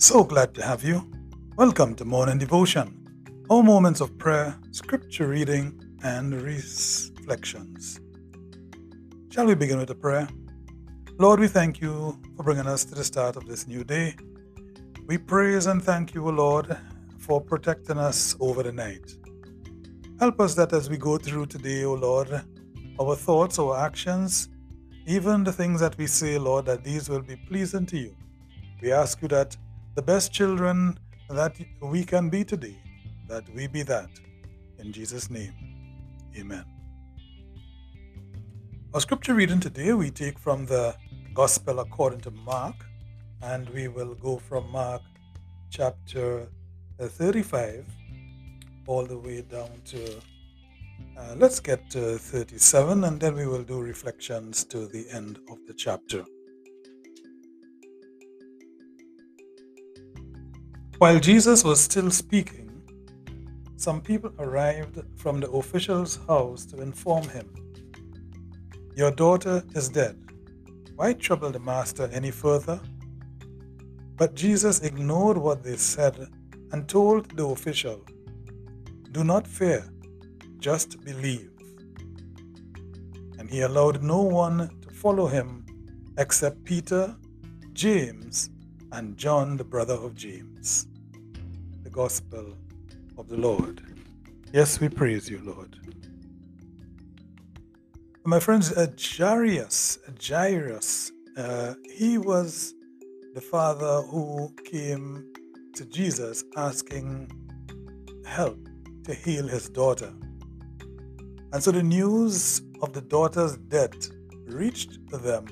So glad to have you. Welcome to Morning Devotion, our moments of prayer, scripture reading, and reflections. Shall we begin with a prayer? Lord, we thank you for bringing us to the start of this new day. We praise and thank you, O Lord, for protecting us over the night. Help us that as we go through today, O Lord, our thoughts, our actions, even the things that we say, Lord, that these will be pleasing to you. We ask you that the best children that we can be today, that we be that. In Jesus' name, amen. Our scripture reading today we take from the Gospel according to Mark, and we will go from Mark chapter 35 all the way down to uh, let's get to 37 and then we will do reflections to the end of the chapter. While Jesus was still speaking, some people arrived from the official's house to inform him Your daughter is dead. Why trouble the master any further? But Jesus ignored what they said and told the official, Do not fear just believe. And he allowed no one to follow him except Peter, James, and John, the brother of James. The Gospel of the Lord. Yes, we praise you, Lord. My friends, uh, Jairus, Jairus, uh, he was the father who came to Jesus asking help to heal his daughter. And so the news of the daughter's death reached them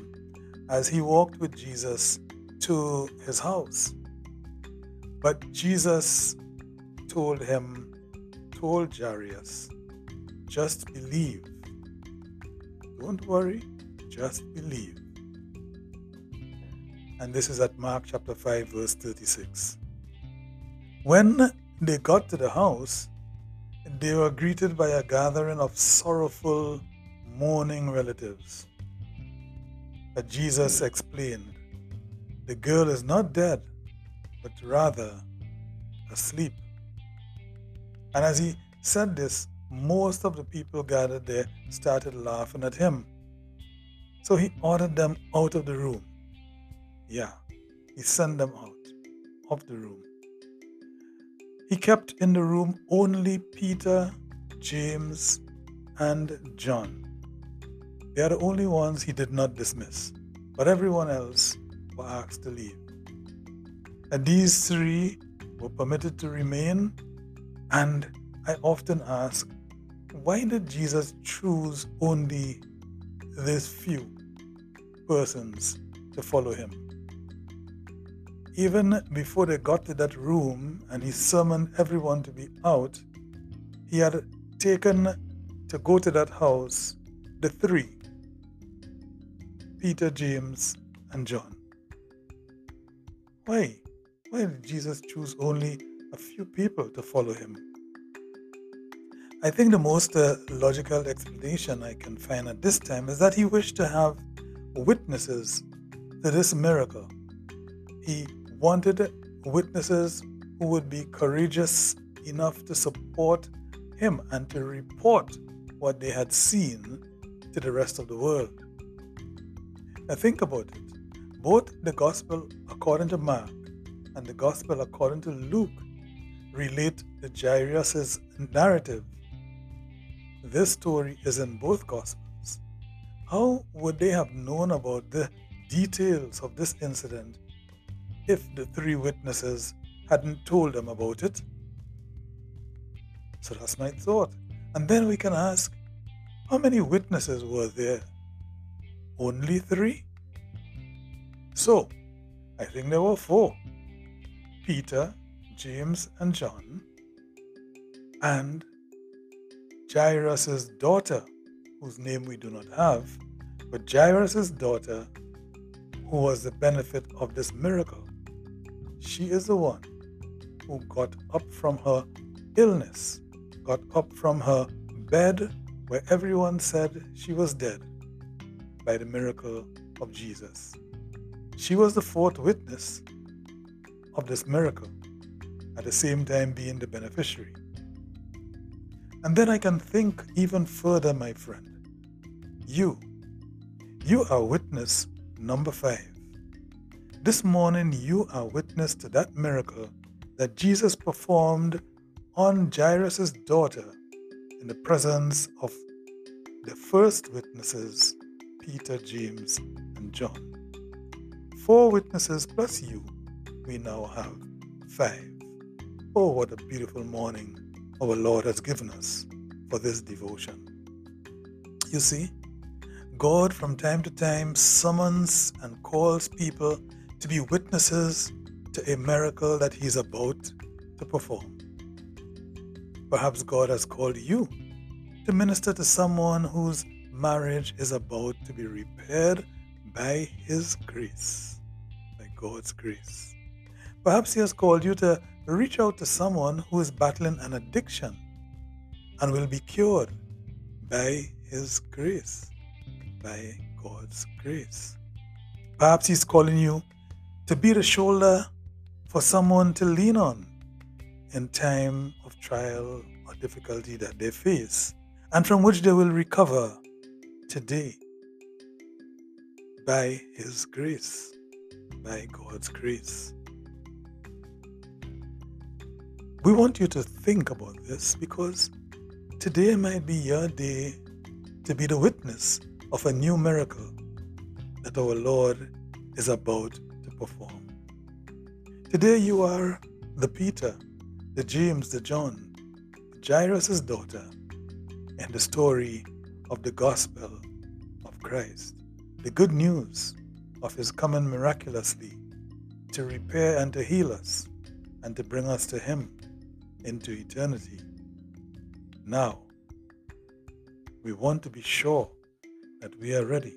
as he walked with Jesus to his house. But Jesus told him, told Jairus, just believe. Don't worry, just believe. And this is at Mark chapter 5, verse 36. When they got to the house, they were greeted by a gathering of sorrowful, mourning relatives. But Jesus explained, The girl is not dead, but rather asleep. And as he said this, most of the people gathered there started laughing at him. So he ordered them out of the room. Yeah, he sent them out of the room. He kept in the room only Peter, James, and John. They are the only ones he did not dismiss, but everyone else were asked to leave. And these three were permitted to remain. And I often ask, why did Jesus choose only these few persons to follow him? Even before they got to that room and he summoned everyone to be out, he had taken to go to that house the three Peter, James, and John. Why? Why did Jesus choose only a few people to follow him? I think the most uh, logical explanation I can find at this time is that he wished to have witnesses to this miracle. He wanted witnesses who would be courageous enough to support him and to report what they had seen to the rest of the world. Now, think about it. Both the Gospel according to Mark and the Gospel according to Luke relate the Jairus' narrative. This story is in both Gospels. How would they have known about the details of this incident if the three witnesses hadn't told them about it? So that's my thought. And then we can ask how many witnesses were there? Only three? So, I think there were four Peter, James, and John, and Jairus' daughter, whose name we do not have, but Jairus' daughter, who was the benefit of this miracle. She is the one who got up from her illness, got up from her bed where everyone said she was dead by the miracle of Jesus. She was the fourth witness of this miracle, at the same time being the beneficiary. And then I can think even further, my friend. You, you are witness number five. This morning, you are witness to that miracle that Jesus performed on Jairus' daughter in the presence of the first witnesses, Peter, James, and John. Four witnesses plus you, we now have five. Oh, what a beautiful morning our Lord has given us for this devotion. You see, God from time to time summons and calls people to be witnesses to a miracle that He's about to perform. Perhaps God has called you to minister to someone whose marriage is about to be repaired by His grace, God's grace. Perhaps He has called you to reach out to someone who is battling an addiction and will be cured by His grace, by God's grace. Perhaps He's calling you to be the shoulder for someone to lean on in time of trial or difficulty that they face and from which they will recover today by His grace, by God's grace. We want you to think about this because today might be your day to be the witness of a new miracle that our Lord is about to perform. Today you are the Peter the James, the John, Jairus' daughter, and the story of the gospel of Christ, the good news of his coming miraculously to repair and to heal us and to bring us to him into eternity. Now, we want to be sure that we are ready.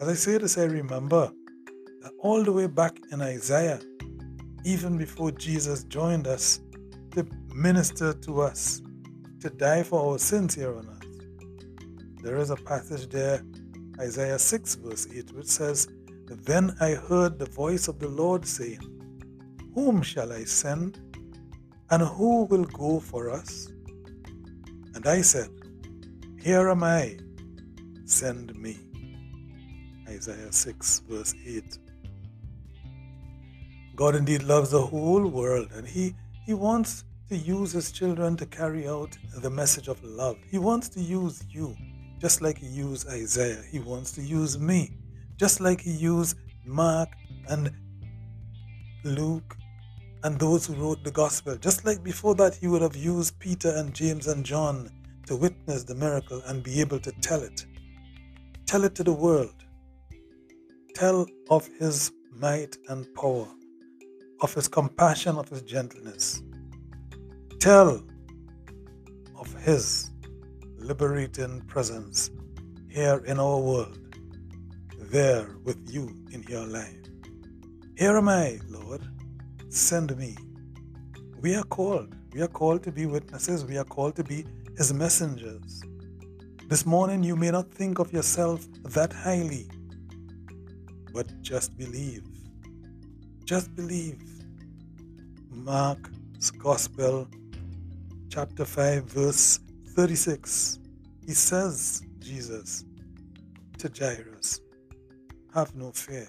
As I say this, I remember that all the way back in Isaiah, even before Jesus joined us to minister to us, to die for our sins here on earth. There is a passage there, Isaiah 6, verse 8, which says, Then I heard the voice of the Lord saying, Whom shall I send? And who will go for us? And I said, Here am I, send me. Isaiah 6, verse 8. God indeed loves the whole world and He, he wants to use His children to carry out the message of love. He wants to use you just like He used Isaiah. He wants to use me just like He used Mark and Luke and those who wrote the gospel. Just like before that, He would have used Peter and James and John to witness the miracle and be able to tell it. Tell it to the world. Tell of His might and power of his compassion, of his gentleness. Tell of his liberating presence here in our world, there with you in your life. Here am I, Lord. Send me. We are called. We are called to be witnesses. We are called to be his messengers. This morning, you may not think of yourself that highly, but just believe. Just believe. Mark's Gospel, chapter 5, verse 36. He says, Jesus, to Jairus, Have no fear,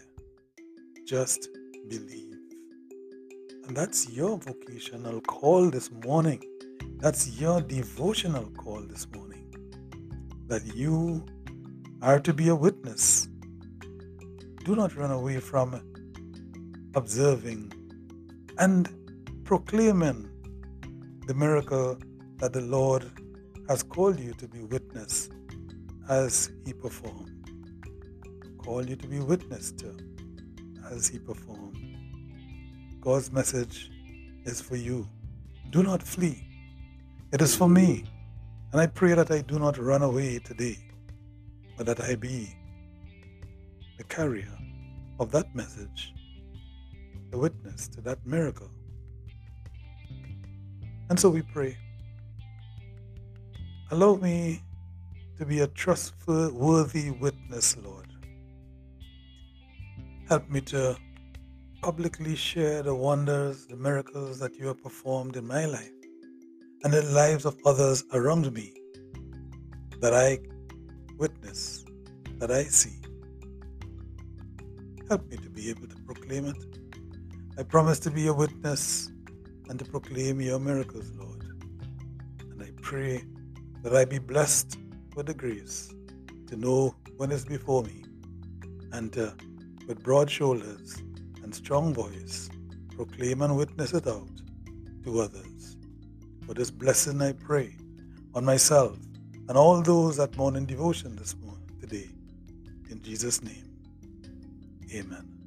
just believe. And that's your vocational call this morning. That's your devotional call this morning. That you are to be a witness. Do not run away from observing and proclaiming the miracle that the Lord has called you to be witness as He performed. Called you to be witness to as He performed. God's message is for you. Do not flee. It is for me. And I pray that I do not run away today, but that I be the carrier of that message, the witness to that miracle. And so we pray. Allow me to be a trustworthy witness, Lord. Help me to publicly share the wonders, the miracles that you have performed in my life and the lives of others around me that I witness, that I see. Help me to be able to proclaim it. I promise to be a witness and to proclaim your miracles, Lord. And I pray that I be blessed with the grace to know when it's before me and to, with broad shoulders, and strong voice, proclaim and witness it out to others. For this blessing I pray on myself and all those at morning devotion this morning today. In Jesus' name. Amen.